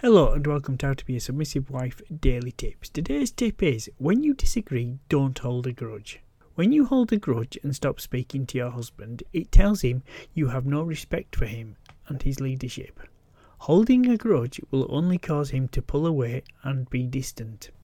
Hello and welcome to How to Be a Submissive Wife Daily Tips. Today's tip is when you disagree, don't hold a grudge. When you hold a grudge and stop speaking to your husband, it tells him you have no respect for him and his leadership. Holding a grudge will only cause him to pull away and be distant.